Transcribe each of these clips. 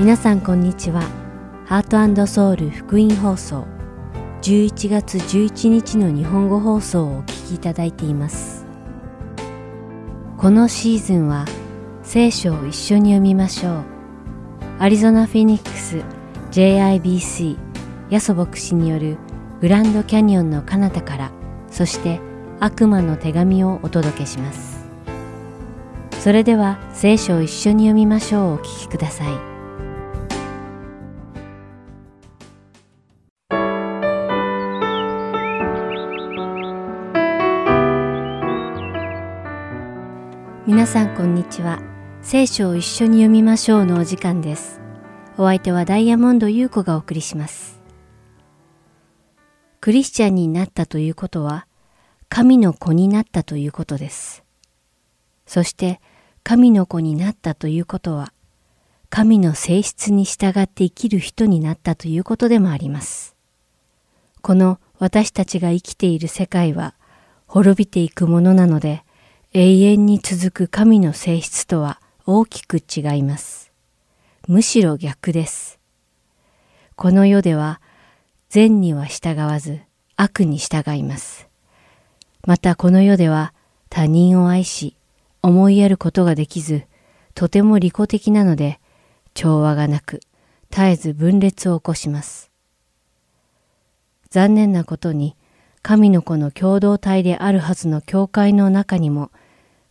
皆さんこんにちは。ハートソウル福音放送11月11日の日本語放送をお聞きいただいています。このシーズンは聖書を一緒に読みましょう。アリゾナ・フィニックス JIBC ヤソ牧師によるグランドキャニオンの彼方からそして悪魔の手紙をお届けします。それでは聖書を一緒に読みましょうお聞きください。皆さんこんにちは。聖書を一緒に読みましょうのお時間です。お相手はダイヤモンド優子がお送りします。クリスチャンになったということは、神の子になったということです。そして神の子になったということは、神の性質に従って生きる人になったということでもあります。この私たちが生きている世界は滅びていくものなので、永遠に続く神の性質とは大きく違います。むしろ逆です。この世では善には従わず悪に従います。またこの世では他人を愛し思いやることができず、とても利己的なので調和がなく絶えず分裂を起こします。残念なことに神の子の共同体であるはずの教会の中にも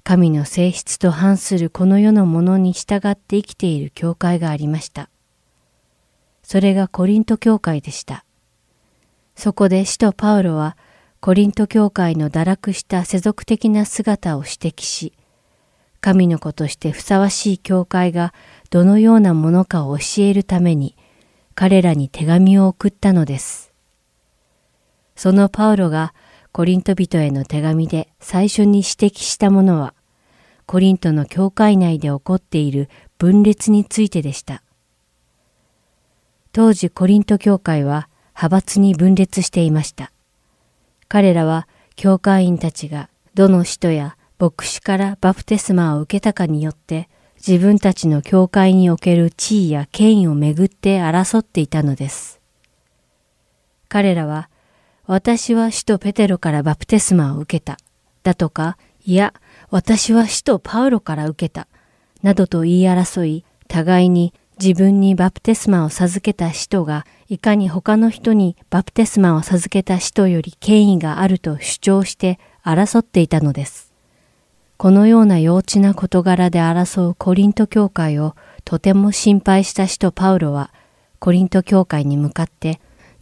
神の性質と反するこの世のものに従って生きている教会がありました。それがコリント教会でした。そこで使徒パウロはコリント教会の堕落した世俗的な姿を指摘し、神の子としてふさわしい教会がどのようなものかを教えるために彼らに手紙を送ったのです。そのパウロがコリント人への手紙で最初に指摘したものは、コリントの教会内で起こっている分裂についてでした。当時コリント教会は派閥に分裂していました。彼らは教会員たちがどの使徒や牧師からバプテスマを受けたかによって自分たちの教会における地位や権威をめぐって争っていたのです。彼らは私は使徒ペテロからバプテスマを受けただとかいや私は使徒パウロから受けたなどと言い争い互いに自分にバプテスマを授けた使徒がいかに他の人にバプテスマを授けた使徒より権威があると主張して争っていたのです。このような幼稚な事柄で争うコリント教会をとても心配した使徒パウロはコリント教会に向かって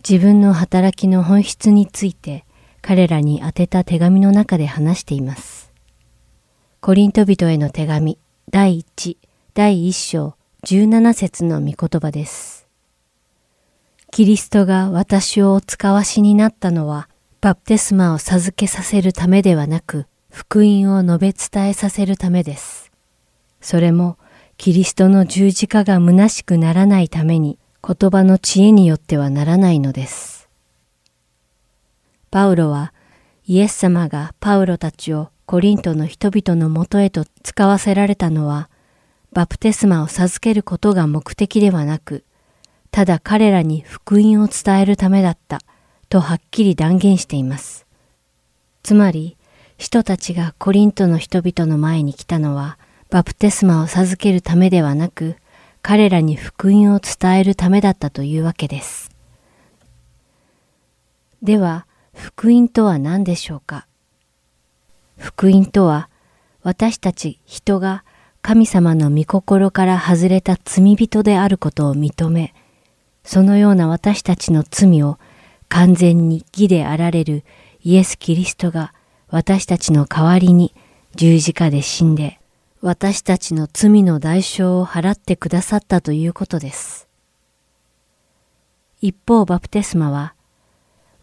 自分の働きの本質について彼らに宛てた手紙の中で話しています。コリント人への手紙第1第1章17節の御言葉です。キリストが私をお使わしになったのは、バプテスマを授けさせるためではなく、福音を述べ伝えさせるためです。それも、キリストの十字架が虚しくならないために、言葉の知恵によってはならないのです。パウロは、イエス様がパウロたちをコリントの人々のもとへと使わせられたのは、バプテスマを授けることが目的ではなく、ただ彼らに福音を伝えるためだったとはっきり断言しています。つまり、人たちがコリントの人々の前に来たのは、バプテスマを授けるためではなく、彼らに福音を伝えるためだったというわけです。では、福音とは何でしょうか？福音とは、私たち人が神様の御心から外れた罪人であることを認め、そのような私たちの罪を完全に義であられるイエス・キリストが私たちの代わりに十字架で死んで、私たちの罪の代償を払ってくださったということです。一方バプテスマは、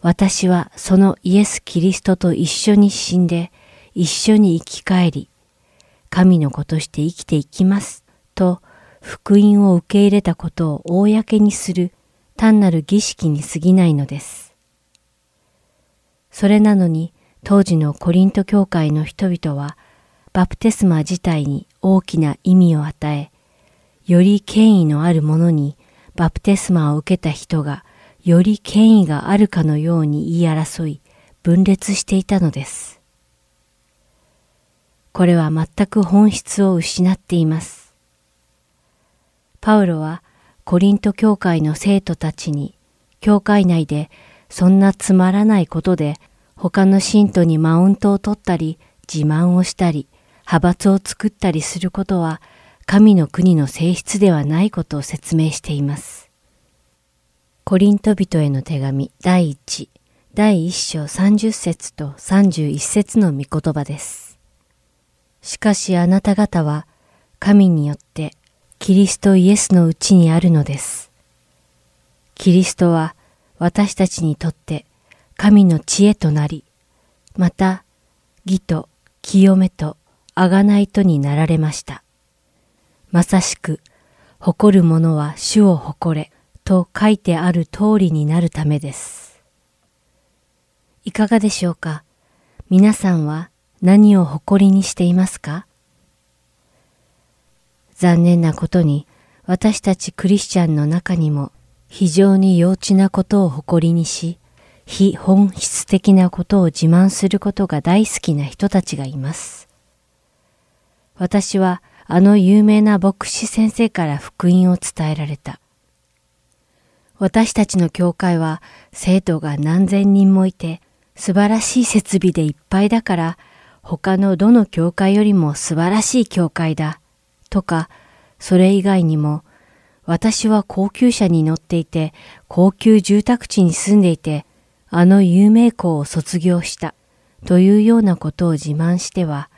私はそのイエス・キリストと一緒に死んで、一緒に生き返り、神の子として生きていきますと福音を受け入れたことを公にする単なる儀式に過ぎないのです。それなのに当時のコリント教会の人々はバプテスマ自体に大きな意味を与え、より権威のあるものにバプテスマを受けた人がより権威があるかのように言い争い分裂していたのです。これは全く本質を失っています。パウロはコリント教会の生徒たちに教会内でそんなつまらないことで他の信徒にマウントを取ったり自慢をしたり派閥を作ったりすることは神の国の性質ではないことを説明しています。コリント人への手紙第1第1章30節と31節の御言葉です。しかしあなた方は神によってキリストイエスのうちにあるのです。キリストは私たちにとって神の知恵となり、また義と清めと贖いとになられました。まさしく、誇る者は主を誇れと書いてある通りになるためです。いかがでしょうか？皆さんは何を誇りにしていますか？残念なことに私たちクリスチャンの中にも非常に幼稚なことを誇りにし、非本質的なことを自慢することが大好きな人たちがいます。私はあの有名な牧師先生から福音を伝えられた。私たちの教会は生徒が何千人もいて素晴らしい設備でいっぱいだから他のどの教会よりも素晴らしい教会だとかそれ以外にも私は高級車に乗っていて高級住宅地に住んでいてあの有名校を卒業したというようなことを自慢しては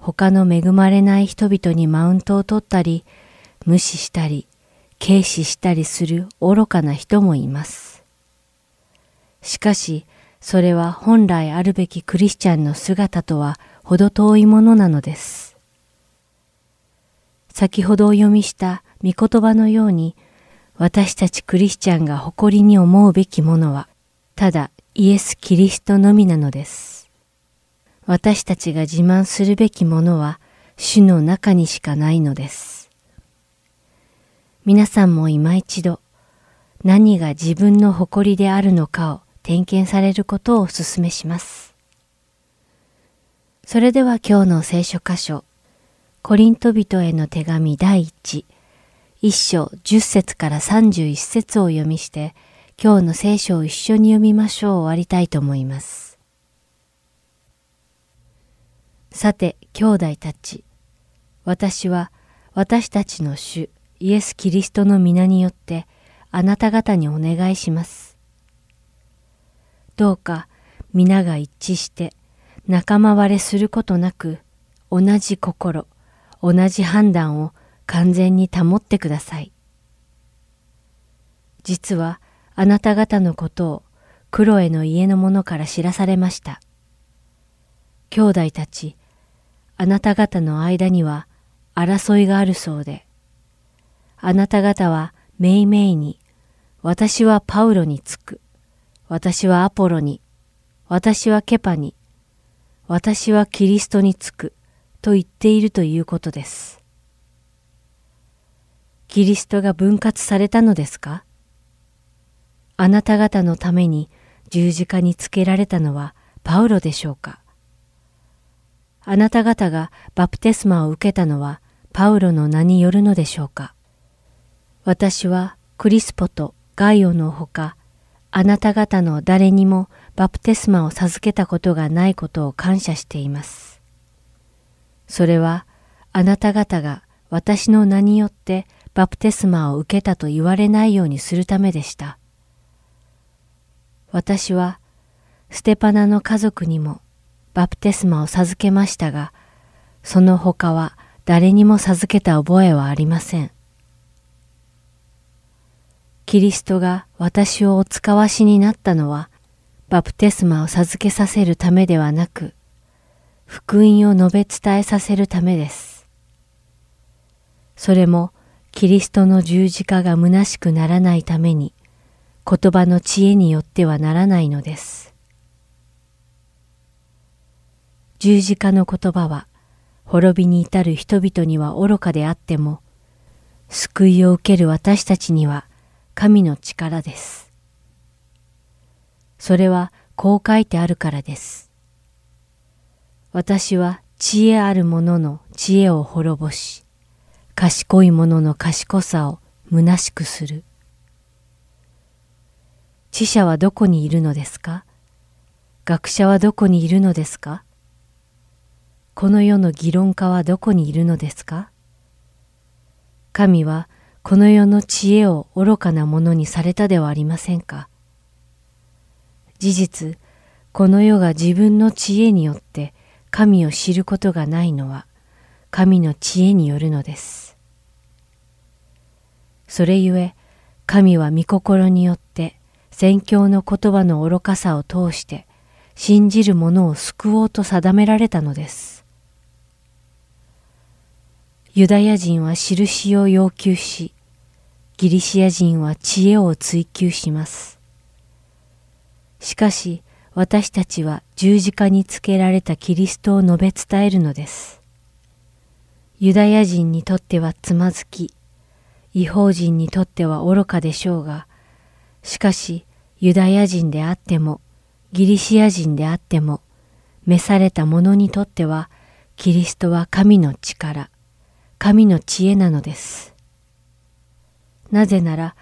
他の恵まれない人々にマウントを取ったり、無視したり、軽視したりする愚かな人もいます。しかし、それは本来あるべきクリスチャンの姿とは程遠いものなのです。先ほどお読みした御言葉のように、私たちクリスチャンが誇りに思うべきものは、ただイエス・キリストのみなのです。私たちが自慢するべきものは主の中にしかないのです。皆さんも今一度何が自分の誇りであるのかを点検されることをお勧めします。それでは今日の聖書箇所、コリント人への手紙第一、一章十節から三十一節を読みして、今日の聖書を一緒に読みましょう終わりたいと思います。さて、兄弟たち、私は私たちの主イエス・キリストの皆によってあなた方にお願いします。どうか皆が一致して仲間割れすることなく同じ心、同じ判断を完全に保ってください。実はあなた方のことをクロエの家の者から知らされました。兄弟たち、あなた方の間には争いがあるそうで、あなた方はめいめいに、私はパウロにつく、私はアポロに、私はケパに、私はキリストにつく、と言っているということです。キリストが分割されたのですか？あなた方のために十字架につけられたのはパウロでしょうか？あなた方がバプテスマを受けたのはパウロの名によるのでしょうか？私はクリスポとガイオのほか、あなた方の誰にもバプテスマを授けたことがないことを感謝しています。それはあなた方が私の名によってバプテスマを受けたと言われないようにするためでした。私はステパナの家族にもバプテスマを授けましたが、その他は誰にも授けた覚えはありません。キリストが私をお使わしになったのは、バプテスマを授けさせるためではなく、福音を述べ伝えさせるためです。それも、キリストの十字架が虚しくならないために、言葉の知恵によってはならないのです。十字架の言葉は滅びに至る人々には愚かであっても、救いを受ける私たちには神の力です。それはこう書いてあるからです。私は知恵ある者の知恵を滅ぼし、賢い者の賢さを虚しくする。知者はどこにいるのですか？学者はどこにいるのですか？この世の議論家はどこにいるのですか？神はこの世の知恵を愚かなものにされたではありませんか？事実、この世が自分の知恵によって神を知ることがないのは神の知恵によるのです。それゆえ、神は御心によって宣教の言葉の愚かさを通して信じる者を救おうと定められたのです。ユダヤ人は印を要求し、ギリシア人は知恵を追求します。しかし私たちは十字架につけられたキリストを述べ伝えるのです。ユダヤ人にとってはつまずき、違法人にとっては愚かでしょうが、しかしユダヤ人であっても、ギリシア人であっても、召された者にとっては、キリストは神の力、神の知恵なのです。なぜなら、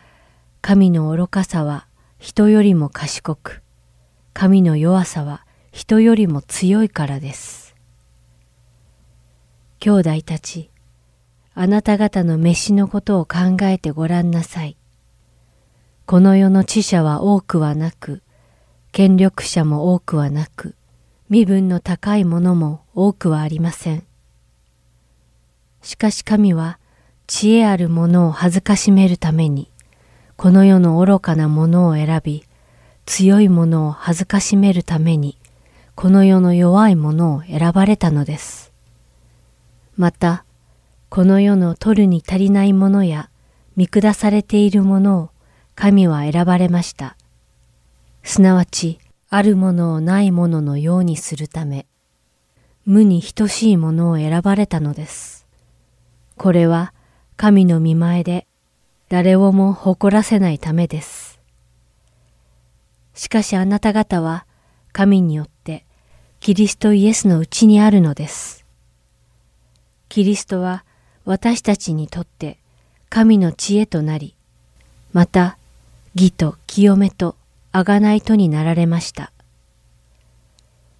神の愚かさは人よりも賢く、神の弱さは人よりも強いからです。兄弟たち、あなた方の飯のことを考えてごらんなさい。この世の知者は多くはなく、権力者も多くはなく、身分の高いものも多くはありません。しかし神は知恵あるものを恥ずかしめるために、この世の愚かなものを選び、強いものを恥ずかしめるために、この世の弱いものを選ばれたのです。また、この世の取るに足りないものや見下されているものを神は選ばれました。すなわち、あるものをないもののようにするため、無に等しいものを選ばれたのです。これは神の見前で誰をも誇らせないためです。しかしあなた方は神によってキリストイエスのうちにあるのです。キリストは私たちにとって神の知恵となり、また義と清めと贖いとになられました。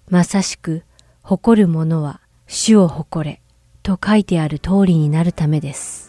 まさしく誇る者は主を誇れと書いてある通りになるためです。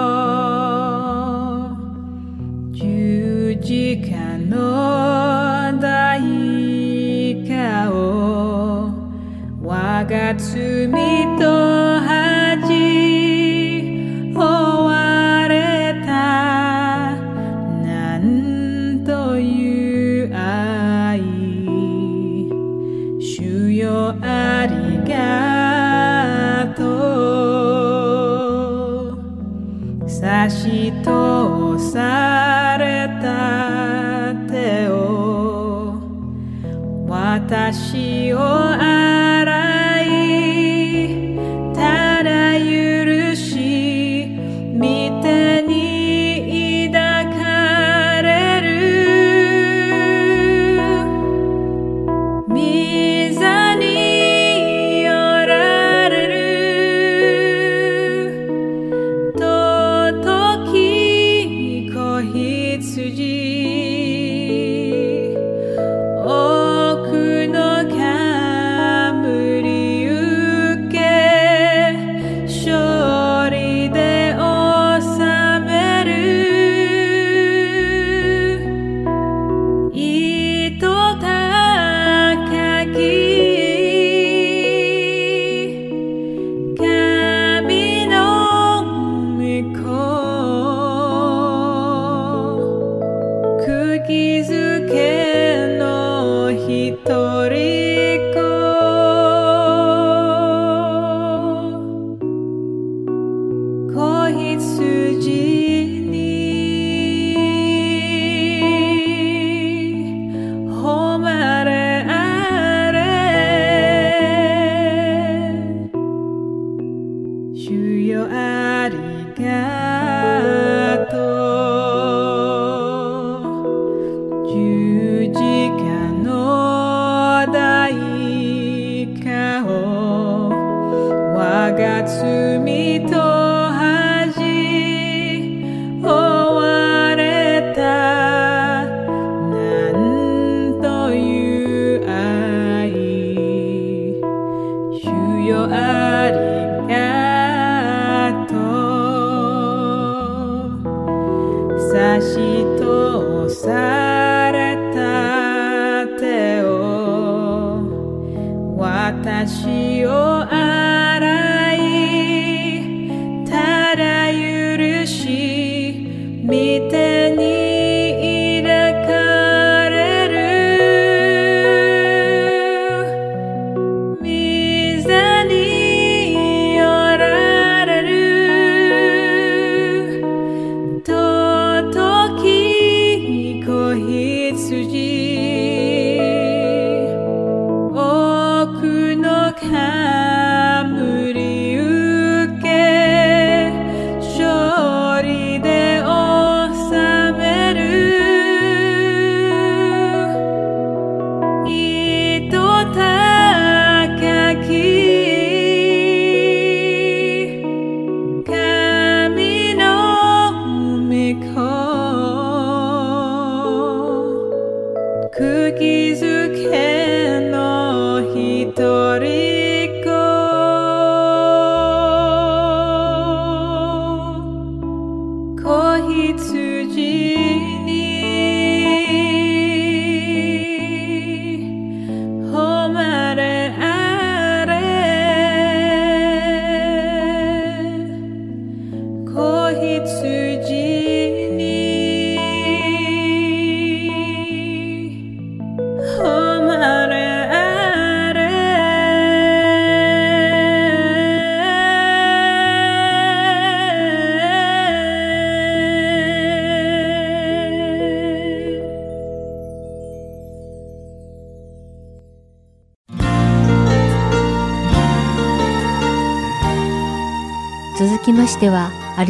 が罪と恥追われた。なんという愛。主よありがとう。差し通さ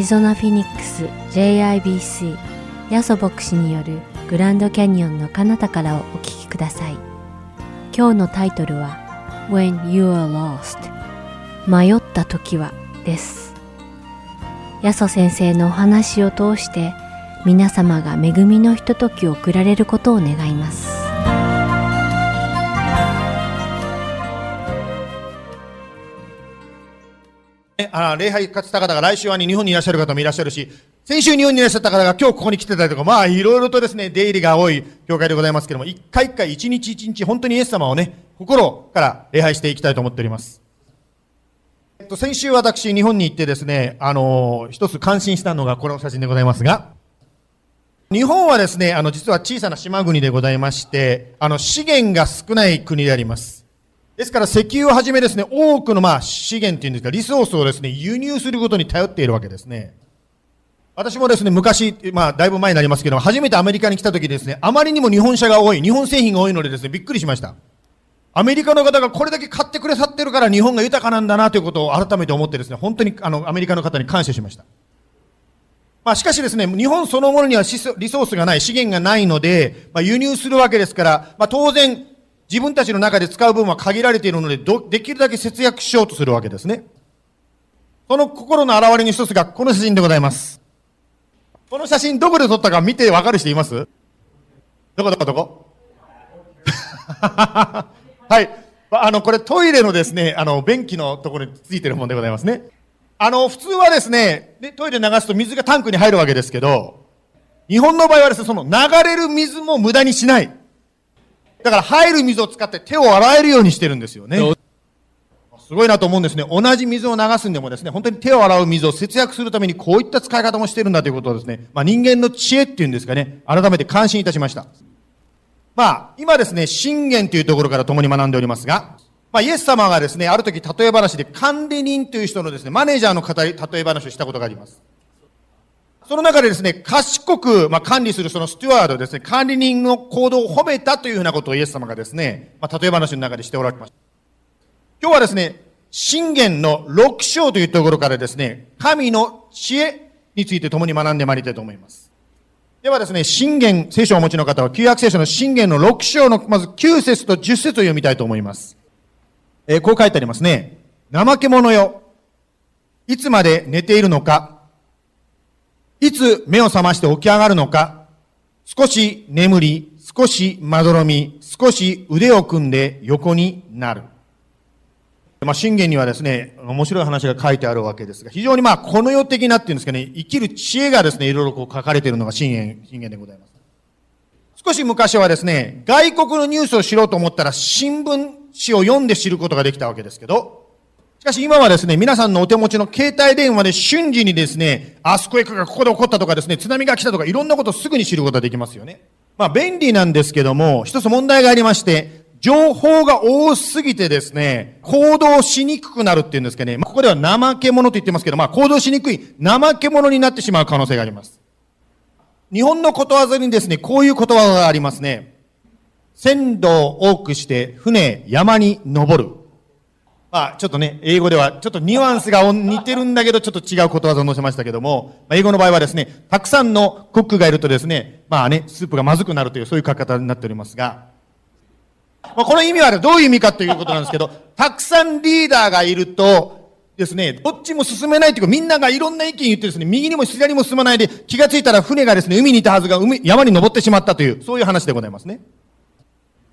リゾナ・フィニックス JIBC ヤソ牧師によるグランドキャニオンの彼方からをお聞きください。今日のタイトルは When You Are Lost 迷った時はです。ヤソ先生のお話を通して皆様が恵みのひとときを送られることを願います。あ礼拝勝った方が来週はね日本にいらっしゃる方もいらっしゃるし、先週日本にいらっしゃった方が今日ここに来てたりとか、まあいろいろとですね、出入りが多い教会でございますけども、一回一回一日一日本当にイエス様をね、心から礼拝していきたいと思っております。えっと、先週私日本に行ってですね、あのー一つ感心したのがこの写真でございますが、日本はですね、あの実は小さな島国でございまして、あの資源が少ない国であります。ですから石油をはじめですね、多くのまあ資源っていうんですか、リソースをですね、輸入することに頼っているわけですね。私もですね、昔、まあだいぶ前になりますけど、初めてアメリカに来た時ですね、あまりにも日本車が多い、日本製品が多いのでですね、びっくりしました。アメリカの方がこれだけ買ってくださってるから日本が豊かなんだなということを改めて思ってですね、本当にあのアメリカの方に感謝しました。まあしかしですね、日本そのものにはリソースがない、資源がないので、まあ輸入するわけですから、まあ当然、自分たちの中で使う分は限られているので、できるだけ節約しようとするわけですね。その心の表れに一つがこの写真でございます。この写真どこで撮ったか見てわかる人います？どこどこどこ？はい。あの、これトイレのですね、あの、便器のところについてるものでございますね。あの、普通はですね、でトイレ流すと水がタンクに入るわけですけど、日本の場合はですね、その流れる水も無駄にしない。だから入る水を使って手を洗えるようにしてるんですよね。すごいなと思うんですね。同じ水を流すんでもですね、本当に手を洗う水を節約するためにこういった使い方もしてるんだということをですね、まあ人間の知恵っていうんですかね、改めて感心いたしました。まあ、今ですね、信玄というところから共に学んでおりますが、まあ、イエス様がですね、ある時例え話で管理人という人のですね、マネージャーの方に例え話をしたことがあります。その中でですね、賢く、ま、管理するそのスチュワードですね、管理人の行動を褒めたというふうなことをイエス様がですね、まあ、例え話の中でしておられました。今日はですね、信玄の6章というところからですね、神の知恵について共に学んでまいりたいと思います。ではですね、信玄、聖書をお持ちの方は、旧約聖書の信玄の6章の、まず9節と10節を読みたいと思います。えーこう書いてありますね。怠け者よ。いつまで寝ているのかいつ目を覚まして起き上がるのか少し眠り、少しまどろみ、少し腕を組んで横になる。まあ、信玄にはですね、面白い話が書いてあるわけですが、非常にまあ、この世的なっていうんですかね、生きる知恵がですね、いろいろこう書かれているのが信玄、信玄でございます。少し昔はですね、外国のニュースを知ろうと思ったら、新聞紙を読んで知ることができたわけですけど、しかし今はですね、皆さんのお手持ちの携帯電話で瞬時にですね、アスクエイクがここで起こったとかですね、津波が来たとかいろんなことをすぐに知ることができますよね。まあ便利なんですけども、一つ問題がありまして、情報が多すぎてですね、行動しにくくなるっていうんですかね、まあここでは怠け者と言ってますけど、まあ行動しにくい怠け者になってしまう可能性があります。日本のことわざにですね、こういうことわざがありますね。鮮度を多くして船山に登る。まあ、ちょっとね、英語では、ちょっとニュアンスが似てるんだけど、ちょっと違うことわざを載せましたけども、まあ、英語の場合はですね、たくさんのコックがいるとですね、まあね、スープがまずくなるという、そういう書き方になっておりますが、まあ、この意味はどういう意味かということなんですけど、たくさんリーダーがいると、ですね、どっちも進めないというか、みんながいろんな意見言ってですね、右にも左にも進まないで、気がついたら船がですね、海にいたはずが海、山に登ってしまったという、そういう話でございますね。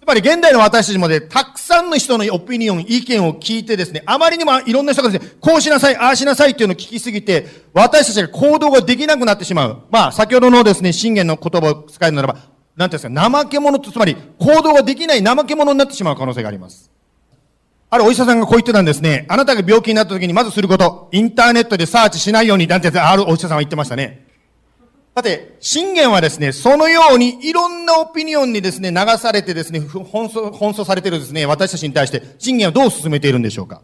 つまり現代の私たちもで、たくさんの人のオピニオン、意見を聞いてですね、あまりにもいろんな人がですね、こうしなさい、ああしなさいっていうのを聞きすぎて、私たちが行動ができなくなってしまう。まあ、先ほどのですね、信玄の言葉を使えるならば、なんていうんですか、怠け者と、つまり行動ができない怠け者になってしまう可能性があります。あるお医者さんがこう言ってたんですね。あなたが病気になった時にまずすること、インターネットでサーチしないように、なんてあるお医者さんは言ってましたね。さて、信玄はですね、そのようにいろんなオピニオンにですね、流されてですね、奔走、奔走されてるですね、私たちに対して、信玄はどう進めているんでしょうか？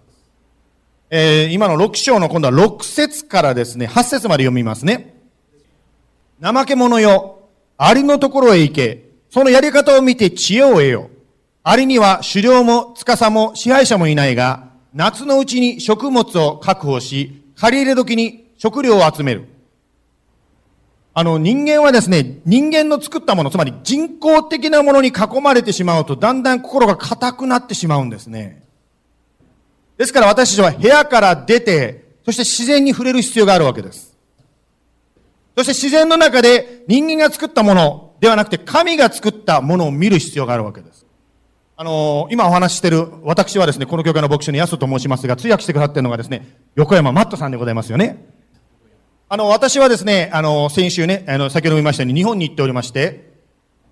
えー、今の6章の今度は6節からですね、8節まで読みますね。怠け者よ、アリのところへ行け、そのやり方を見て知恵を得よ。アリには狩猟も司も支配者もいないが、夏のうちに食物を確保し、借り入れ時に食料を集める。あの、人間はですね、人間の作ったもの、つまり人工的なものに囲まれてしまうと、だんだん心が硬くなってしまうんですね。ですから私たちは部屋から出て、そして自然に触れる必要があるわけです。そして自然の中で人間が作ったものではなくて、神が作ったものを見る必要があるわけです。あのー今お話ししてる、私はですね、この教会の牧師の安と申しますが、通訳してくださっているのがですね、横山マットさんでございますよね。あの、私はですね、あの、先週ね、あの、先ほども言いましたように、日本に行っておりまして、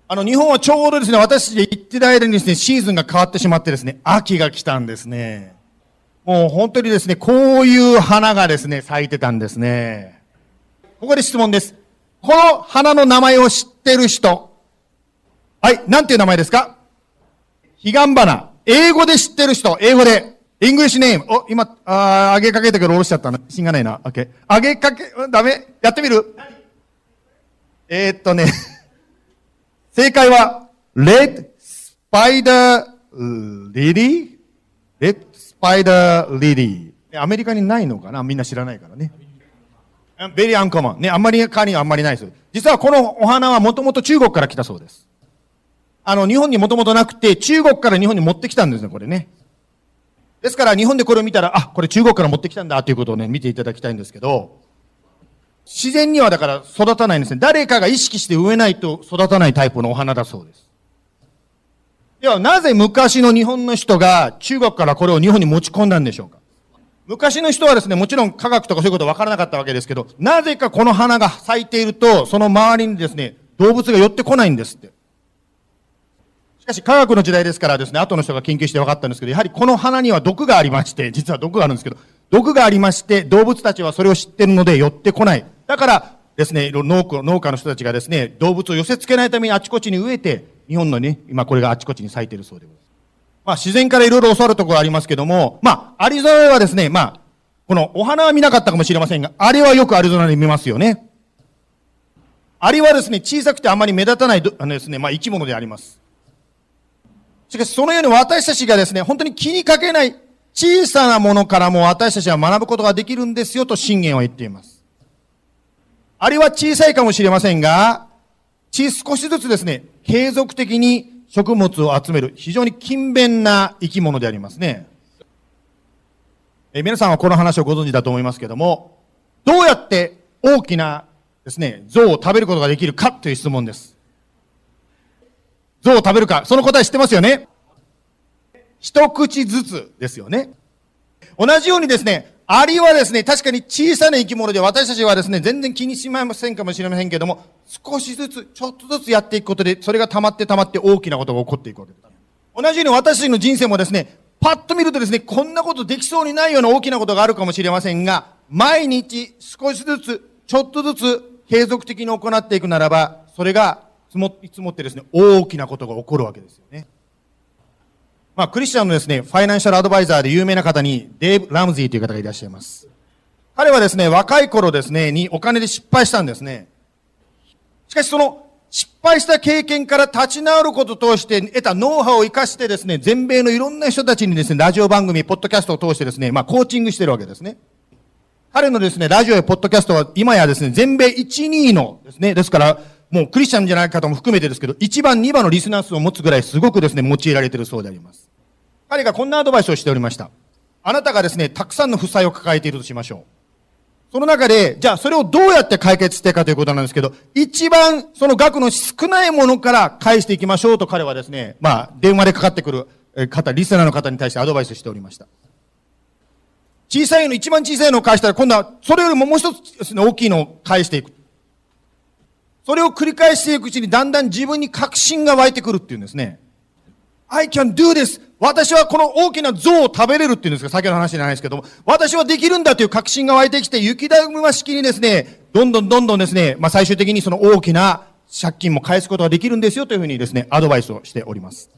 あの、日本はちょうどですね、私で行ってる間にですね、シーズンが変わってしまってですね、秋が来たんですね。もう本当にですね、こういう花がですね、咲いてたんですね。ここで質問です。この花の名前を知ってる人。はい、なんていう名前ですか？彼岸花。英語で知ってる人。英語で。English name。お、今、あ上げかけたけど下ろしちゃったな。自信がないな。オッケー。上げかけ、うんダメやってみるえー、っとね。正解は、Red Spider Lily? Red Spider Lily。アメリカにないのかな？みんな知らないからね。 Very uncommon。ね、あんまり、カにはあんまりないです。実はこのお花はもともと中国から来たそうです。あの、日本にもともとなくて、中国から日本に持ってきたんですね、これね。ですから、日本でこれを見たら、あ、これ中国から持ってきたんだということをね、見ていただきたいんですけど、自然にはだから育たないんですね。誰かが意識して植えないと育たないタイプのお花だそうです。では、なぜ昔の日本の人が中国からこれを日本に持ち込んだんでしょうか昔の人はですね、もちろん科学とかそういうこと分からなかったわけですけど、なぜかこの花が咲いていると、その周りにですね、動物が寄ってこないんですって。しかし科学の時代ですからですね、後の人が研究して分かったんですけど、やはりこの花には毒がありまして、実は毒があるんですけど、毒がありまして、動物たちはそれを知ってるので寄ってこない。だからですね、農家の人たちがですね、動物を寄せ付けないためにあちこちに植えて、日本のね、今これがあちこちに咲いてるそうでございます。まあ自然からいろいろ教わるところありますけども、まあアリゾナはですね、まあ、このお花は見なかったかもしれませんが、アリはよくアリゾナで見ますよね。アリはですね、小さくてあまり目立たないあのですね、まあ生き物であります。しかしそのように私たちがですね、本当に気にかけない、小さなものからも私たちは学ぶことができるんですよと信玄は言っています。あるいは小さいかもしれませんが、少しずつですね、継続的に食物を集める非常に勤勉な生き物でありますね。え皆さんはこの話をご存知だと思いますけども、どうやって大きなですね、象を食べることができるかという質問です。象を食べるか、その答え知ってますよね？一口ずつですよね。同じようにですね、アリはですね、確かに小さな生き物で私たちはですね、全然気にしませんかもしれませんけども、少しずつ、ちょっとずつやっていくことで、それが溜まって溜まって大きなことが起こっていくわけです。同じように私たちの人生もですね、パッと見るとですね、こんなことできそうにないような大きなことがあるかもしれませんが、毎日少しずつ、ちょっとずつ継続的に行っていくならば、それが積も積もってですね、大きなことが起こるわけですよね。まあ、クリスチャンのですね、ファイナンシャルアドバイザーで有名な方に、デーブ・ラムズィーという方がいらっしゃいます。彼はですね、若い頃ですね、にお金で失敗したんですね。しかしその失敗した経験から立ち直ることを通して得たノウハウを生かしてですね、全米のいろんな人たちにですね、ラジオ番組、ポッドキャストを通してですね、まあ、コーチングしてるわけですね。彼のですね、ラジオやポッドキャストは今やですね、全米1、2位のですね、ですから、もうクリスチャンじゃない方も含めてですけど、1番、2番のリスナー数を持つぐらいすごくですね、用いられているそうであります。彼がこんなアドバイスをしておりました。あなたがですね、たくさんの負債を抱えているとしましょう。その中で、じゃあそれをどうやって解決していくかということなんですけど、一番その額の少ないものから返していきましょうと彼はですね、まあ、電話でかかってくる方、リスナーの方に対してアドバイスしておりました。小さいの、一番小さいのを返したら、今度はそれよりももう一つですね、大きいのを返していく。それを繰り返していくうちにだんだん自分に確信が湧いてくるっていうんですね。I can do this. 私はこの大きな像を食べれるっていうんですか、先ほどの話じゃないですけども、私はできるんだという確信が湧いてきて、雪だるま式にですね、どんどんどんどんですね、まあ最終的にその大きな借金も返すことができるんですよというふうにですね、アドバイスをしております。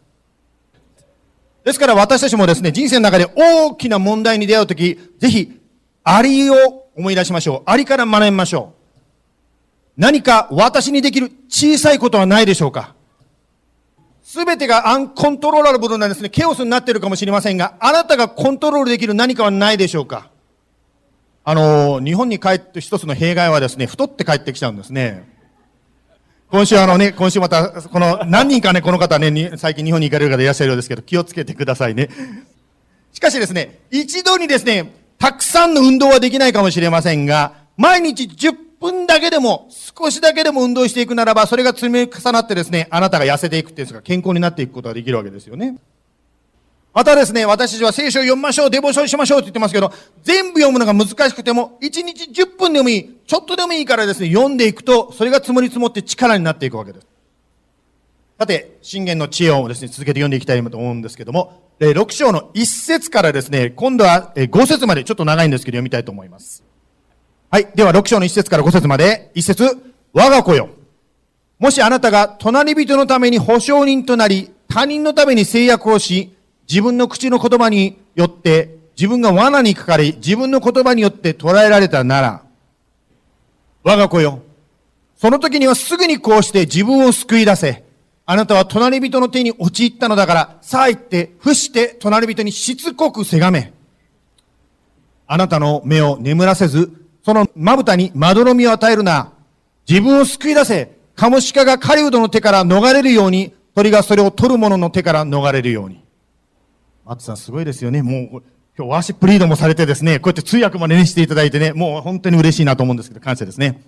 ですから私たちもですね、人生の中で大きな問題に出会うとき、ぜひ、アリを思い出しましょう。アリから学びましょう。何か私にできる小さいことはないでしょうか？すべてがアンコントローラルブルなんですね。ケオスになってるかもしれませんが、あなたがコントロールできる何かはないでしょうか？あの、日本に帰って一つの弊害はですね、太って帰ってきちゃうんですね。今週あのね、今週また、この何人かね、この方ね、最近日本に行かれる方いらっしゃるようですけど、気をつけてくださいね。しかしですね、一度にですね、たくさんの運動はできないかもしれませんが、毎日10分だけでも、少しだけでも運動していくならば、それが積み重なってですね、あなたが痩せていくっていうんですか、健康になっていくことができるわけですよね。またですね、私たちは聖書を読みましょう、デボーションしましょうって言ってますけど、全部読むのが難しくても、1日10分でもいい、ちょっとでもいいからですね、読んでいくと、それが積もり積もって力になっていくわけです。さて、信玄の知恵をですね、続けて読んでいきたいと思うんですけども、6章の1節からですね、今度は5節までちょっと長いんですけど読みたいと思います。はい。では、6章の1節から5節まで、1節我が子よ。もしあなたが隣人のために保証人となり、他人のために制約をし、自分の口の言葉によって、自分が罠にかかり、自分の言葉によって捉えられたなら、我が子よ。その時にはすぐにこうして自分を救い出せ。あなたは隣人の手に陥ったのだから、さあ行って、伏して隣人にしつこくせがめ。あなたの目を眠らせず、そのまぶたにまどろみを与えるな。自分を救い出せ。カモシカが狩人の手から逃れるように、鳥がそれを取る者の手から逃れるように。マッツさんすごいですよね。もう、今日ワーシップリードもされてですね、こうやって通訳までねしていただいてね、もう本当に嬉しいなと思うんですけど、感謝ですね。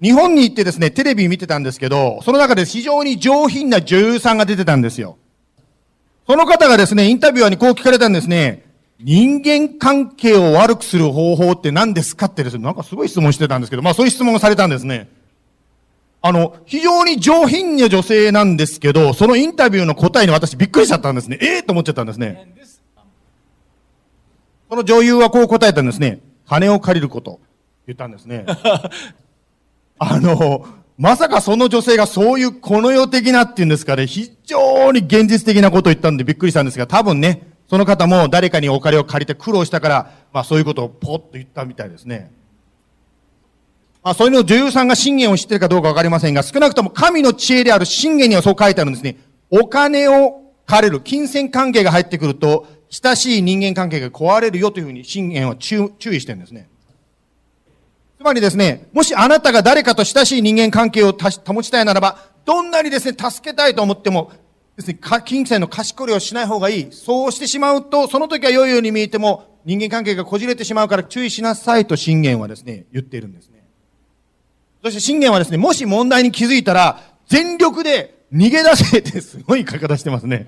日本に行ってですね、テレビ見てたんですけど、その中で非常に上品な女優さんが出てたんですよ。その方がですね、インタビュアーにこう聞かれたんですね。人間関係を悪くする方法って何ですかってですね、なんかすごい質問してたんですけど、まあそういう質問をされたんですね。あの、非常に上品な女性なんですけど、そのインタビューの答えに私びっくりしちゃったんですね。ええー、と思っちゃったんですね。その女優はこう答えたんですね。金を借りること。言ったんですね。あの、まさかその女性がそういうこの世的なっていうんですかね、非常に現実的なことを言ったんでびっくりしたんですが、多分ね、その方も誰かにお金を借りて苦労したから、まあそういうことをポッと言ったみたいですね。まあそういうのを女優さんが信玄を知ってるかどうかわかりませんが、少なくとも神の知恵である信玄にはそう書いてあるんですね。お金を借りる、金銭関係が入ってくると、親しい人間関係が壊れるよというふうに信玄は注意してるんですね。つまりですね、もしあなたが誰かと親しい人間関係を保ちたいならば、どんなにですね、助けたいと思っても、ですね、金銭の貸し借りをしない方がいい。そうしてしまうと、その時は良いように見えても、人間関係がこじれてしまうから注意しなさいと信玄はですね、言っているんですね。そして信玄はですね、もし問題に気づいたら、全力で逃げ出せってすごい書き方してますね。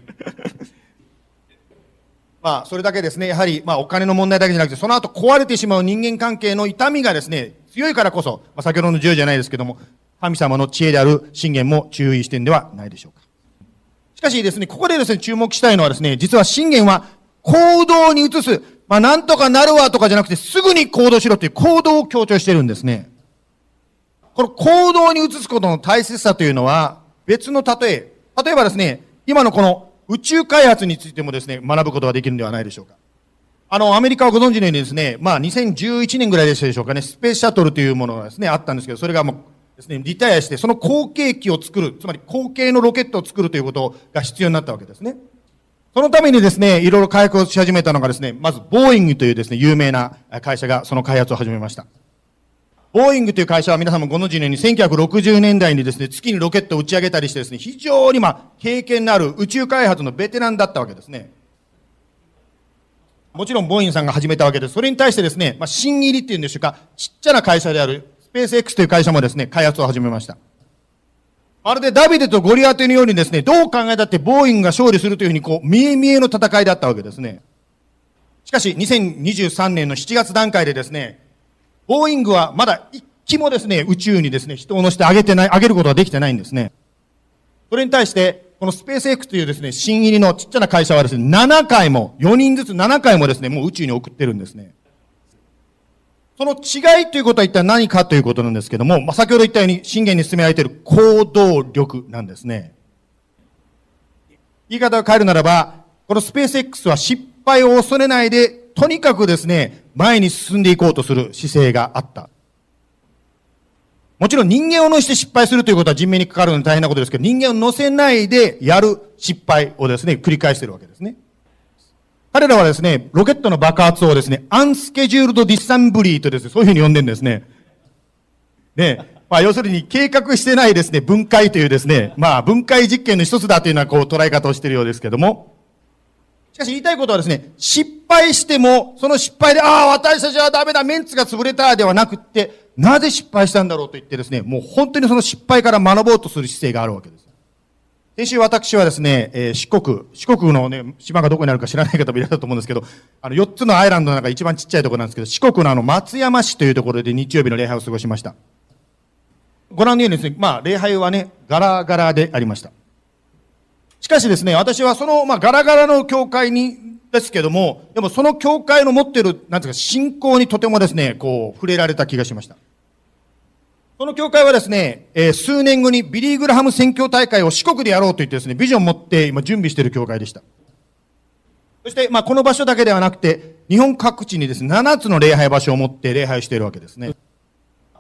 まあ、それだけですね、やはり、まあ、お金の問題だけじゃなくて、その後壊れてしまう人間関係の痛みがですね、強いからこそ、まあ、先ほどの10じゃないですけども、神様の知恵である信玄も注意してんではないでしょうか。しかしですね、ここでですね、注目したいのはですね、実は信玄は行動に移す、まあ、なんとかなるわとかじゃなくて、すぐに行動しろという行動を強調してるんですね。この行動に移すことの大切さというのは、別の例え、例えばですね、今のこの宇宙開発についてもですね、学ぶことができるんではないでしょうか。あの、アメリカはご存知のようにですね、まあ、2011年ぐらいでしたでしょうかね、スペースシャトルというものがですね、あったんですけど、それがもうですね、リタイアして、その後継機を作る、つまり後継のロケットを作るということが必要になったわけですね。そのためにですね、いろいろ開発をし始めたのがですね、まず、ボーイングというですね、有名な会社がその開発を始めました。ボーイングという会社は皆さんもご存知のように1960年代にですね、月にロケットを打ち上げたりしてですね、非常にまあ、経験のある宇宙開発のベテランだったわけですね。もちろんボーイングさんが始めたわけです。それに対してですね、まあ、新入りっていうんでしょうか、ちっちゃな会社であるスペース X という会社もですね、開発を始めました。まるでダビデとゴリアテのようにですね、どう考えたってボーイングが勝利するというふうにこう、見え見えの戦いだったわけですね。しかし、2023年の7月段階でですね、ボーイングはまだ一機もですね、宇宙にですね、人を乗せてあげてない、あげることができてないんですね。それに対して、このスペース X というですね、新入りのちっちゃな会社はですね、7回も、4人ずつ7回もですね、もう宇宙に送ってるんですね。その違いということは一体何かということなんですけども、まあ、先ほど言ったように、信玄に進められている行動力なんですね。言い方を変えるならば、このスペース X は失敗を恐れないで、とにかくですね、前に進んでいこうとする姿勢があった。もちろん人間を乗せて失敗するということは人命にかかるのに大変なことですけど、人間を乗せないでやる失敗をですね、繰り返してるわけですね。彼らはですね、ロケットの爆発をですね、アンスケジュールドディッサンブリーとですね、そういうふうに呼んでるんですね。ね、まあ要するに計画してないですね、分解というですね、まあ分解実験の一つだというようなこう捉え方をしているようですけども、しかし言いたいことはですね、失敗しても、その失敗で、ああ、私たちはダメだ、メンツが潰れた、ではなくって、なぜ失敗したんだろうと言ってですね、もう本当にその失敗から学ぼうとする姿勢があるわけです。先週私はですね、えー、四国、四国のね、島がどこにあるか知らない方もいらっしゃると思うんですけど、あの、4つのアイランドの中一番ちっちゃいところなんですけど、四国のあの、松山市というところで日曜日の礼拝を過ごしました。ご覧のようにですね、まあ、礼拝はね、ガラガラでありました。しかしですね、私はその、まあ、ガラガラの教会に、ですけども、でもその教会の持ってる、なんですか、信仰にとてもですね、こう、触れられた気がしました。その教会はですね、えー、数年後にビリー・グラハム宣教大会を四国でやろうと言ってですね、ビジョンを持って今準備している教会でした。そして、まあ、この場所だけではなくて、日本各地にですね、7つの礼拝場所を持って礼拝しているわけですね。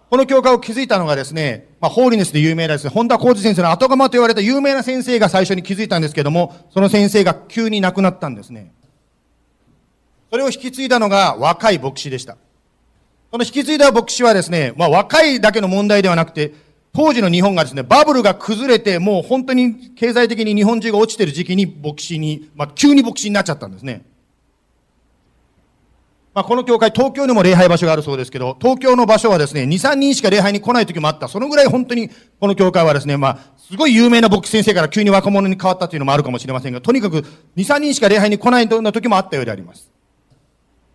この教会を築いたのがですね、まあ、ホーリネスで有名なですね、本田浩二先生の後釜と言われた有名な先生が最初に築いたんですけども、その先生が急に亡くなったんですね。それを引き継いだのが若い牧師でした。この引き継いだ牧師はですね、まあ若いだけの問題ではなくて、当時の日本がですね、バブルが崩れて、もう本当に経済的に日本中が落ちてる時期に牧師に、まあ急に牧師になっちゃったんですね。まあこの教会、東京にも礼拝場所があるそうですけど、東京の場所はですね、2、3人しか礼拝に来ない時もあった。そのぐらい本当にこの教会はですね、まあ、すごい有名な牧師先生から急に若者に変わったというのもあるかもしれませんが、とにかく2、3人しか礼拝に来ないような時もあったようであります。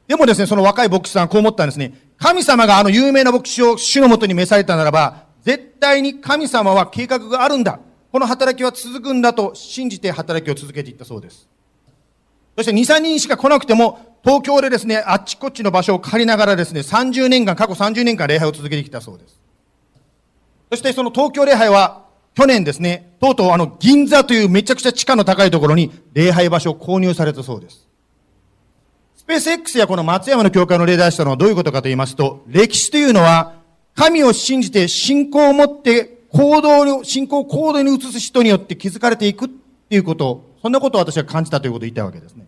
でもですね、その若い牧師さんはこう思ったんですね。神様があの有名な牧師を主のもとに召されたならば、絶対に神様は計画があるんだ。この働きは続くんだと信じて働きを続けていったそうです。そして2、3人しか来なくても、東京でですね、あっちこっちの場所を借りながらですね、30年間、過去30年間礼拝を続けてきたそうです。そしてその東京礼拝は、去年ですね、とうとうあの銀座というめちゃくちゃ地価の高いところに礼拝場所を購入されたそうです。スペース X やこの松山の教会の例題したのはどういうことかと言いますと、歴史というのは、神を信じて信仰を持って行動に、信仰を行動に移す人によって築かれていくっていうこと、そんなことを私は感じたということを言いたいわけですね。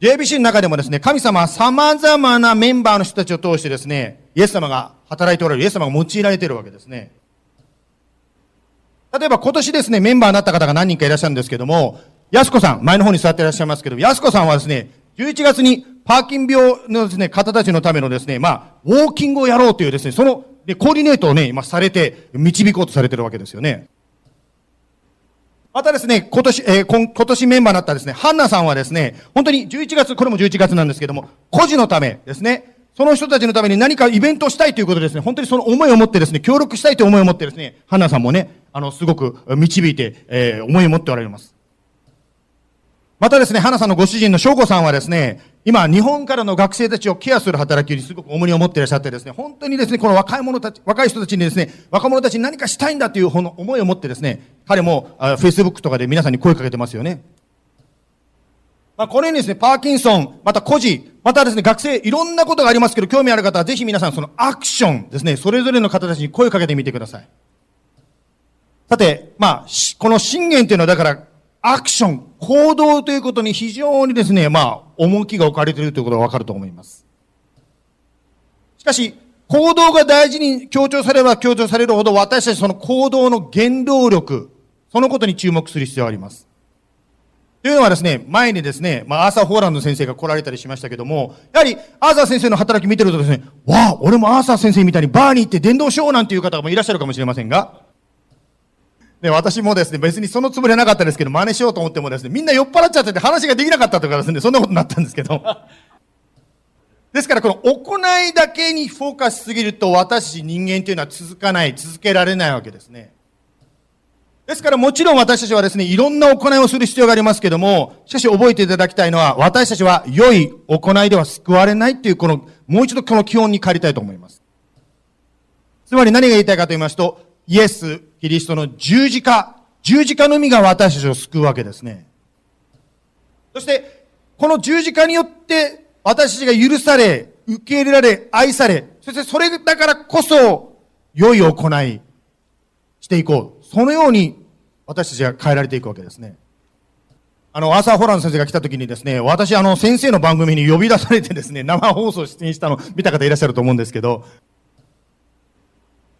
JBC の中でもですね、神様は様々なメンバーの人たちを通してですね、イエス様が働いておられる、イエス様が用いられているわけですね。例えば今年ですね、メンバーになった方が何人かいらっしゃるんですけども、安子さん、前の方に座っていらっしゃいますけど、安子さんはですね、11月にパーキン病のですね、方たちのためのですね、まあ、ウォーキングをやろうというですね、その、で、コーディネートをね、今されて、導こうとされてるわけですよね。またですね、今年、えー、今年メンバーになったですね、ハンナさんはですね、本当に11月、これも11月なんですけども、孤児のためですね、その人たちのために何かイベントをしたいということですね、本当にその思いを持ってですね、協力したいという思いを持ってですね、ハンナさんもね、あの、すごく導いて、えー、思いを持っておられます。またですね、花さんのご主人の翔子さんはですね、今、日本からの学生たちをケアする働きにすごく重荷を持っていらっしゃってですね、本当にですね、この若い者たち、若い人たちにですね、若者たちに何かしたいんだという思いを持ってですね、彼も、フェイスブックとかで皆さんに声かけてますよね。まあ、このようにですね、パーキンソン、また孤児、またですね、学生、いろんなことがありますけど、興味ある方はぜひ皆さんそのアクションですね、それぞれの方たちに声かけてみてください。さて、まあ、この信玄というのはだから、アクション、行動ということに非常にですね、まあ、重きが置かれているということがわかると思います。しかし、行動が大事に強調されれば強調されるほど、私たちその行動の原動力、そのことに注目する必要があります。というのはですね、前にですね、まあ、アーサー・ホーランド先生が来られたりしましたけども、やはり、アーサー先生の働き見てるとですね、わあ、俺もアーサー先生みたいにバーに行って伝道しようなんていう方もいらっしゃるかもしれませんが、で、私もですね、別にそのつもりはなかったですけど、真似しようと思ってもですね、みんな酔っ払っちゃってて話ができなかったとかですね、そんなことになったんですけど。ですから、この行いだけにフォーカスしすぎると、私人間というのは続かない、続けられないわけですね。ですからもちろん私たちはですね、いろんな行いをする必要がありますけども、しかし覚えていただきたいのは、私たちは良い行いでは救われないっていう、この、もう一度この基本に帰りたいと思います。つまり何が言いたいかと言いますと、イエス、キリストの十字架、十字架のみが私たちを救うわけですね。そして、この十字架によって私たちが許され、受け入れられ、愛され、そしてそれだからこそ、良い行いしていこう。そのように私たちが変えられていくわけですね。あの、アーサー・ホラン先生が来た時にですね、私、あの、先生の番組に呼び出されてですね、生放送出演したの見た方いらっしゃると思うんですけど、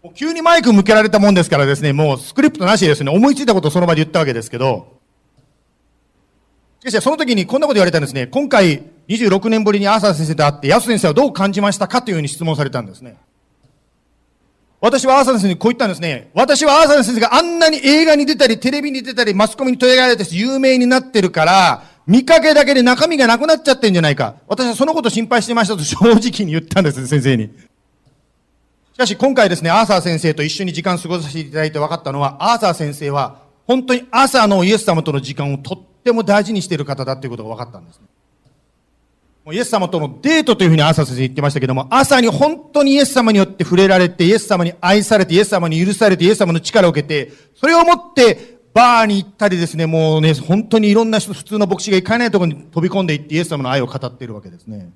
もう急にマイク向けられたもんですからですね、もうスクリプトなしですね、思いついたことをその場で言ったわけですけど、しかしその時にこんなこと言われたんですね。今回26年ぶりにアーサー先生と会って、ヤス先生はどう感じましたかというふうに質問されたんですね。私はアーサー先生にこう言ったんですね。私はアーサー先生があんなに映画に出たり、テレビに出たり、マスコミに取り上げられて有名になってるから、見かけだけで中身がなくなっちゃってんじゃないか。私はそのこと心配してましたと正直に言ったんです、先生に。しかし今回ですね、アーサー先生と一緒に時間を過ごさせていただいて分かったのは、アーサー先生は、本当に朝のイエス様との時間をとっても大事にしている方だということが分かったんですね。もうイエス様とのデートというふうにアーサー先生言ってましたけども、朝に本当にイエス様によって触れられて、イエス様に愛されて、イエス様に許されて、イエス様の力を受けて、それをもってバーに行ったりですね、もうね、本当にいろんな人、普通の牧師が行かないところに飛び込んでいって、イエス様の愛を語っているわけですね。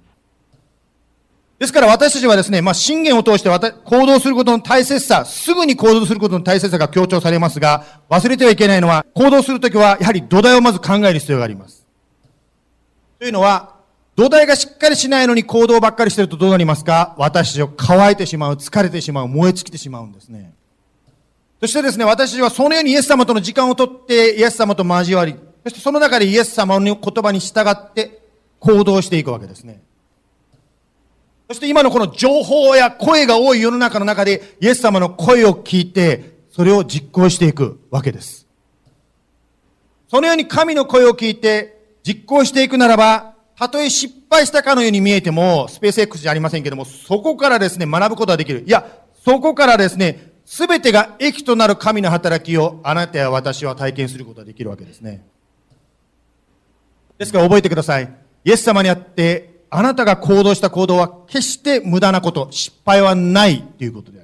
ですから私たちはですね、まあ、信玄を通して行動することの大切さ、すぐに行動することの大切さが強調されますが、忘れてはいけないのは、行動するときは、やはり土台をまず考える必要があります。というのは、土台がしっかりしないのに行動ばっかりしてるとどうなりますか？私たちを乾いてしまう、疲れてしまう、燃え尽きてしまうんですね。そしてですね、私たちはそのようにイエス様との時間をとって、イエス様と交わり、そしてその中でイエス様の言葉に従って行動していくわけですね。そして今のこの情報や声が多い世の中の中で、イエス様の声を聞いて、それを実行していくわけです。そのように神の声を聞いて実行していくならば、たとえ失敗したかのように見えても、スペース X じゃありませんけども、そこからですね、学ぶことができる。いや、そこからですね、すべてが益となる神の働きをあなたや私は体験することができるわけですね。ですから覚えてください。イエス様にあってあなたが行動した行動は決して無駄なこと、失敗はないということであり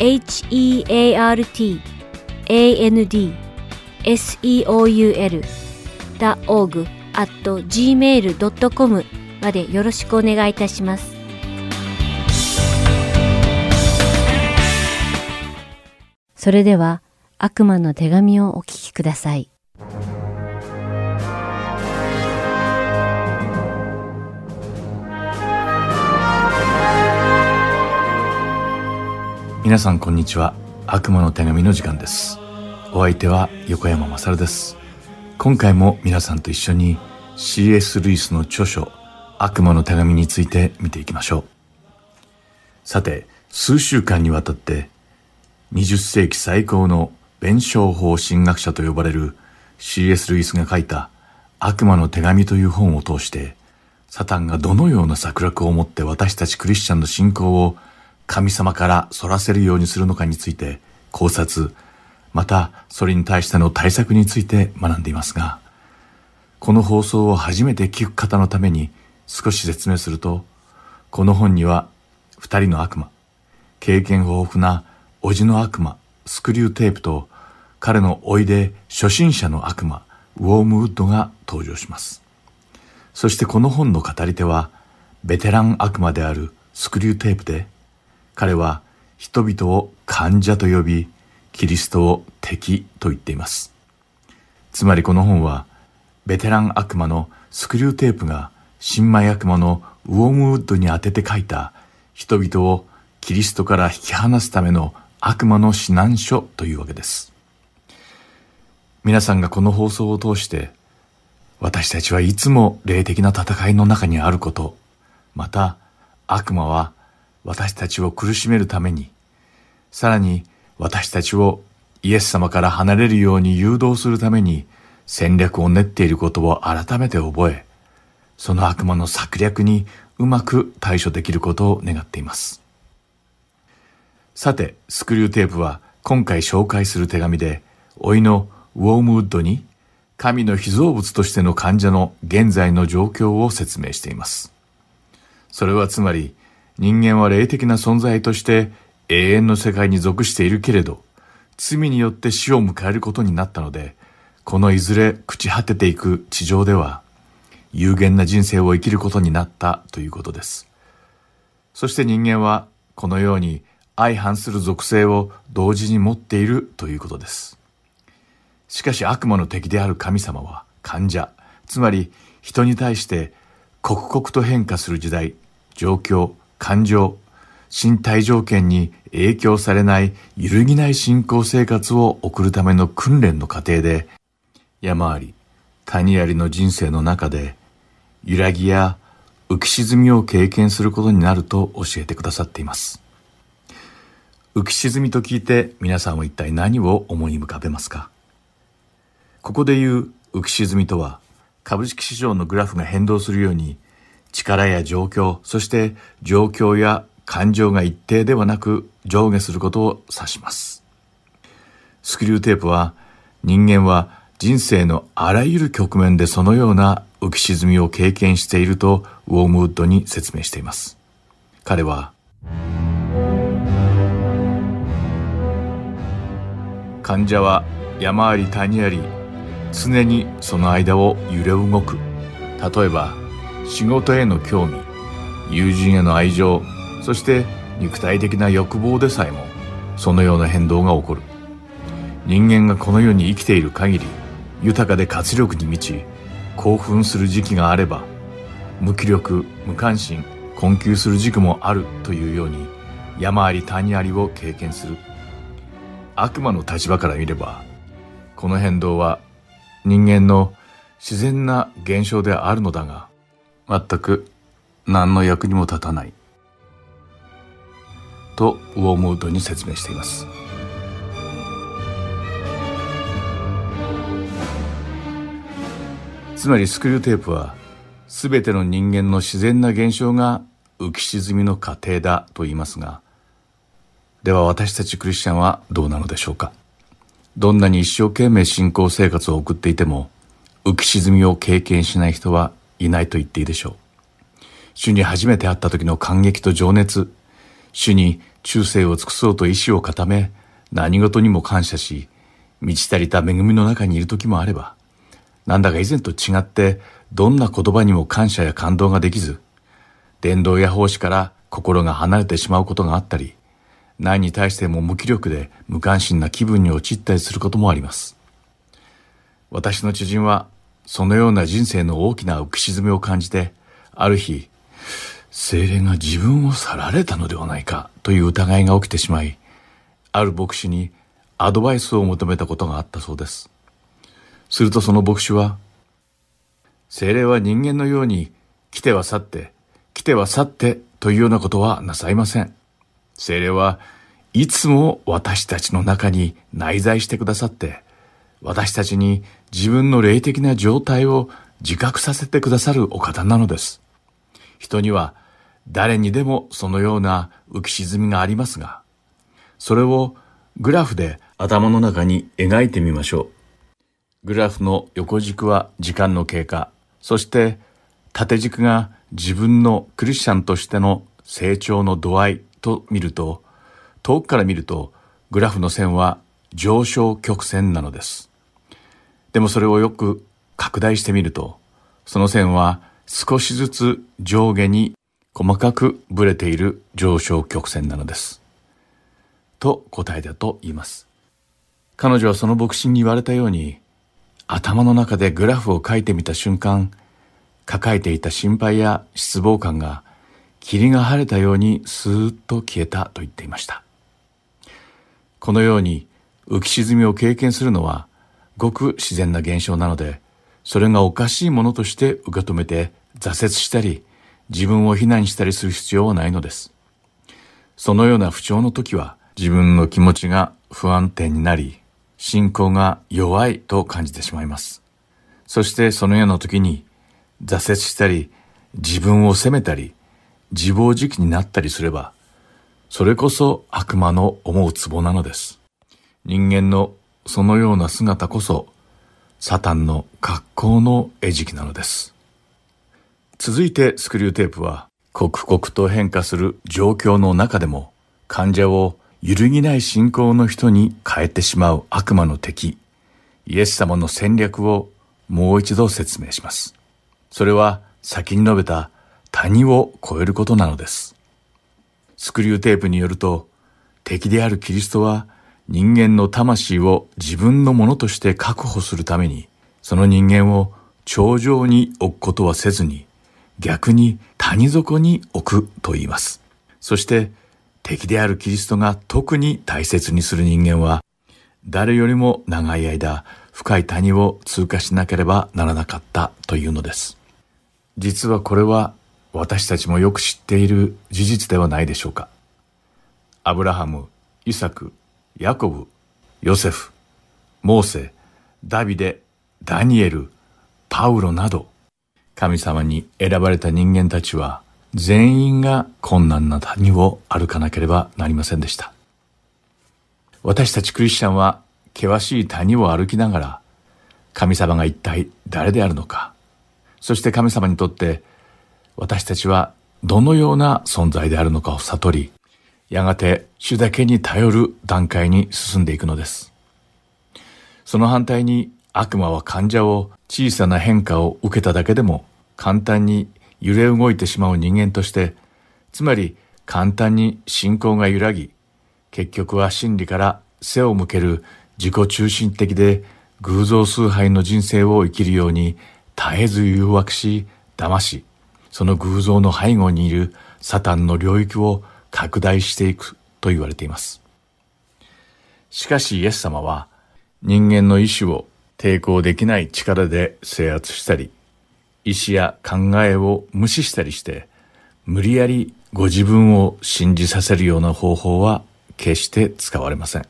heartandseoul.org at gmail.com までよろしくお願いいたします。それでは悪魔の手紙をお聞きください。皆さんこんにちは悪魔の手紙の時間ですお相手は横山まさるです今回も皆さんと一緒に C.S. ルイスの著書悪魔の手紙について見ていきましょうさて数週間にわたって20世紀最高の弁証法神学者と呼ばれる C.S. ルイスが書いた悪魔の手紙という本を通してサタンがどのような策略を持って私たちクリスチャンの信仰を神様から反らせるようにするのかについて考察、またそれに対しての対策について学んでいますが、この放送を初めて聞く方のために少し説明すると、この本には二人の悪魔、経験豊富な叔父の悪魔、スクリューテープと彼の甥で初心者の悪魔、ウォームウッドが登場します。そしてこの本の語り手は、ベテラン悪魔であるスクリューテープで、彼は人々を患者と呼び、キリストを敵と言っています。つまりこの本は、ベテラン悪魔のスクリューテープが新米悪魔のウォームウッドに宛てて書いた人々をキリストから引き離すための悪魔の指南書というわけです。皆さんがこの放送を通して私たちはいつも霊的な戦いの中にあること、また悪魔は私たちを苦しめるために、さらに私たちをイエス様から離れるように誘導するために戦略を練っていることを改めて覚え、その悪魔の策略にうまく対処できることを願っています。さて、スクリューテープは今回紹介する手紙で、老いのウォームウッドに神の被造物としての患者の現在の状況を説明しています。それはつまり、人間は霊的な存在として永遠の世界に属しているけれど、罪によって死を迎えることになったので、このいずれ朽ち果てていく地上では、有限な人生を生きることになったということです。そして人間はこのように相反する属性を同時に持っているということです。しかし悪魔の敵である神様は患者、つまり人に対して刻々と変化する時代、状況、感情、身体条件に影響されない揺るぎない信仰生活を送るための訓練の過程で、山あり、谷ありの人生の中で、揺らぎや浮き沈みを経験することになると教えてくださっています。浮き沈みと聞いて皆さんは一体何を思い浮かべますか？ここで言う浮き沈みとは、株式市場のグラフが変動するように、力や状況、そして状況や感情が一定ではなく上下することを指します。スクリューテープは人間は人生のあらゆる局面でそのような浮き沈みを経験しているとウォームウッドに説明しています。彼は、患者は山あり谷あり常にその間を揺れ動く例えば仕事への興味友人への愛情そして肉体的な欲望でさえもそのような変動が起こる。人間がこの世に生きている限り豊かで活力に満ち興奮する時期があれば無気力無関心困窮する時期もあるというように山あり谷ありを経験する。悪魔の立場から見ればこの変動は人間の自然な現象であるのだが全く何の役にも立たない。とウォームウッドに説明しています。つまりスクリューテープは全ての人間の自然な現象が浮き沈みの過程だと言いますが、では私たちクリスチャンはどうなのでしょうか。どんなに一生懸命信仰生活を送っていても、浮き沈みを経験しない人はいないと言っていいでしょう。主に初めて会った時の感激と情熱、主に忠誠を尽くそうと意志を固め、何事にも感謝し、満ち足りた恵みの中にいる時もあれば、なんだか以前と違ってどんな言葉にも感謝や感動ができず、伝道や奉仕から心が離れてしまうことがあったり、何に対しても無気力で無関心な気分に陥ったりすることもあります。私の知人は、そのような人生の大きな浮き沈みを感じて、ある日、精霊が自分を去られたのではないかという疑いが起きてしまい、ある牧師にアドバイスを求めたことがあったそうです。するとその牧師は、精霊は人間のように来ては去って、来ては去ってというようなことはなさいません。精霊はいつも私たちの中に内在してくださって、私たちに自分の霊的な状態を自覚させてくださるお方なのです。人には誰にでもそのような浮き沈みがありますが、それをグラフで頭の中に描いてみましょう。グラフの横軸は時間の経過、そして縦軸が自分のクリスチャンとしての成長の度合いと見ると、遠くから見るとグラフの線は上昇曲線なのです。でもそれをよく拡大してみると、その線は少しずつ上下に細かくぶれている上昇曲線なのです。と答えだと言います。彼女はその牧師に言われたように、頭の中でグラフを書いてみた瞬間、抱えていた心配や失望感が霧が晴れたようにスーッと消えたと言っていました。このように浮き沈みを経験するのはごく自然な現象なので、それがおかしいものとして受け止めて挫折したり、自分を非難したりする必要はないのです。そのような不調の時は自分の気持ちが不安定になり、信仰が弱いと感じてしまいます。そしてそのような時に挫折したり、自分を責めたり、自暴自棄になったりすれば、それこそ悪魔の思うツボなのです。人間のそのような姿こそ、サタンの格好の餌食なのです。続いてスクリューテープは、刻々と変化する状況の中でも、患者を揺るぎない信仰の人に変えてしまう悪魔の敵、イエス様の戦略をもう一度説明します。それは先に述べた谷を越えることなのです。スクリューテープによると、敵であるキリストは人間の魂を自分のものとして確保するために、その人間を頂上に置くことはせずに、逆に谷底に置くと言います。そして敵であるキリストが特に大切にする人間は、誰よりも長い間、深い谷を通過しなければならなかったというのです。実はこれは私たちもよく知っている事実ではないでしょうか。アブラハム、イサク、ヤコブ、ヨセフ、モーセ、ダビデ、ダニエル、パウロなど、神様に選ばれた人間たちは、全員が困難な谷を歩かなければなりませんでした。私たちクリスチャンは険しい谷を歩きながら神様が一体誰であるのか、そして神様にとって私たちはどのような存在であるのかを悟り、やがて主だけに頼る段階に進んでいくのです。その反対に悪魔は患者を小さな変化を受けただけでも簡単に揺れ動いてしまう人間として、つまり簡単に信仰が揺らぎ、結局は真理から背を向ける自己中心的で偶像崇拝の人生を生きるように絶えず誘惑し、騙し、その偶像の背後にいるサタンの領域を拡大していくと言われています。しかしイエス様は人間の意志を抵抗できない力で制圧したり、意志や考えを無視したりして、無理やりご自分を信じさせるような方法は決して使われません。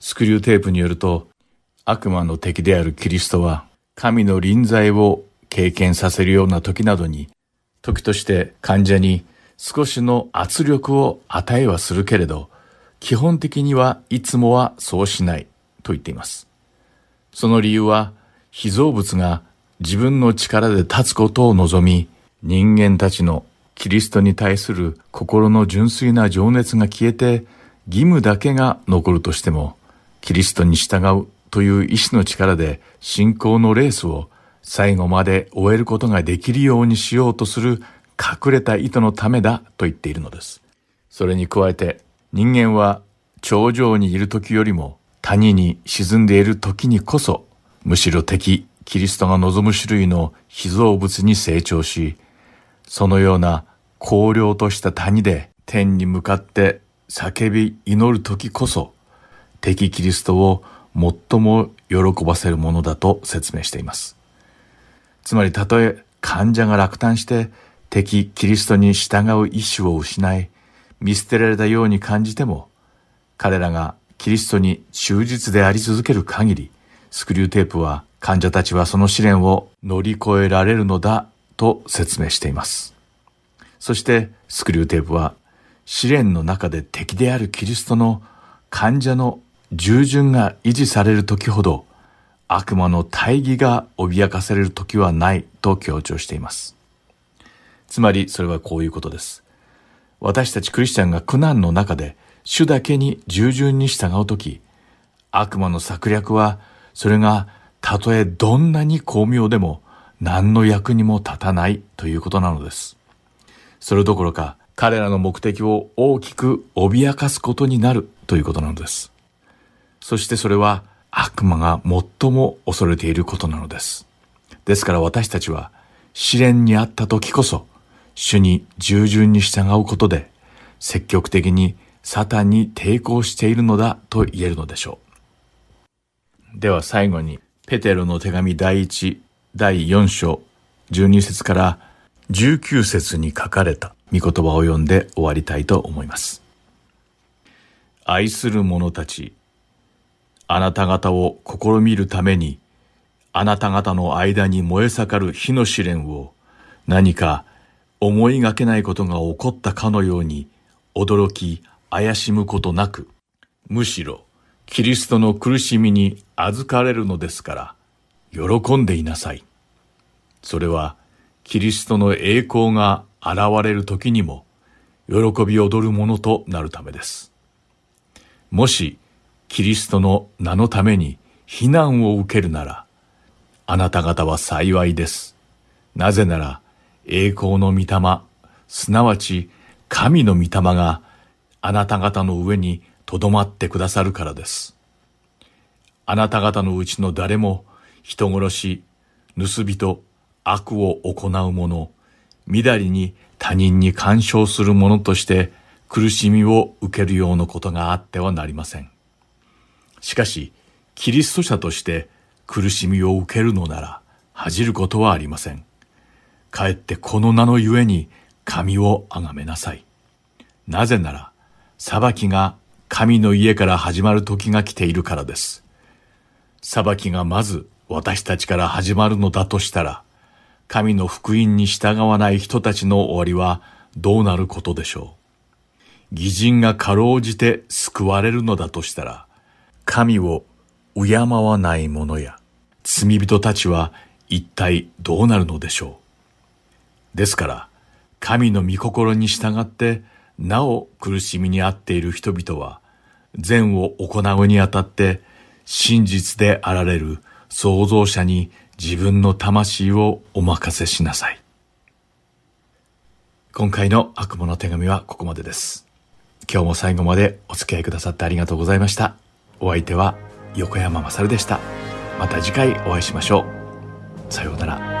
スクリューテープによると、悪魔の敵であるキリストは、神の臨在を経験させるような時などに、時として患者に少しの圧力を与えはするけれど、基本的にはいつもはそうしないと言っています。その理由は、被造物が自分の力で立つことを望み、人間たちのキリストに対する心の純粋な情熱が消えて、義務だけが残るとしても、キリストに従うという意志の力で信仰のレースを最後まで終えることができるようにしようとする隠れた意図のためだと言っているのです。それに加えて人間は頂上にいる時よりも谷に沈んでいる時にこそむしろ敵キリストが望む種類の被造物に成長しそのような荒涼とした谷で天に向かって叫び祈る時こそ敵キリストを最も喜ばせるものだと説明しています。つまりたとえ患者が落胆して敵キリストに従う意志を失い見捨てられたように感じても彼らがキリストに忠実であり続ける限りスクリューテープは患者たちはその試練を乗り越えられるのだと説明しています。そしてスクリューテープは試練の中で敵であるキリストの患者の従順が維持される時ほど悪魔の大義が脅かされる時はないと強調しています。つまりそれはこういうことです。私たちクリスチャンが苦難の中で主だけに従順に従う時、悪魔の策略はそれがたとえどんなに巧妙でも何の役にも立たないということなのです。それどころか彼らの目的を大きく脅かすことになるということなのです。そしてそれは悪魔が最も恐れていることなのです。ですから私たちは試練にあった時こそ主に従順に従うことで積極的にサタンに抵抗しているのだと言えるのでしょう。では最後にペテロの手紙第1第4章12節から19節に書かれた御言葉を読んで終わりたいと思います。愛する者たち、あなた方を試みるために、あなた方の間に燃え盛る火の試練を、何か思いがけないことが起こったかのように、驚き、怪しむことなく、むしろ、キリストの苦しみに預かれるのですから、喜んでいなさい。それは、キリストの栄光が現れる時にも、喜び踊るものとなるためです。もし、キリストの名のために非難を受けるなら、あなた方は幸いです。なぜなら、栄光の御霊、すなわち神の御霊があなた方の上にとどまってくださるからです。あなた方のうちの誰も人殺し、盗人、悪を行う者、みだりに他人に干渉する者として苦しみを受けるようなことがあってはなりません。しかし、キリスト者として苦しみを受けるのなら恥じることはありません。かえってこの名のゆえに神をあがめなさい。なぜなら、裁きが神の家から始まる時が来ているからです。裁きがまず私たちから始まるのだとしたら、神の福音に従わない人たちの終わりはどうなることでしょう。義人がかろうじて救われるのだとしたら、神を敬わない者や罪人たちは一体どうなるのでしょう。ですから、神の御心に従ってなお苦しみにあっている人々は、善を行うにあたって真実であられる創造者に自分の魂をお任せしなさい。今回の悪魔の手紙はここまでです。今日も最後までお付き合いくださってありがとうございました。お相手は横山まさるでした。また次回お会いしましょう。さようなら。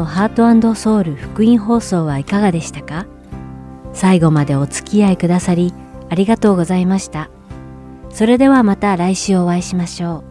のハートソウル福音放送はいかがでしたか？最後までお付き合いくださりありがとうございました。それではまた来週お会いしましょう。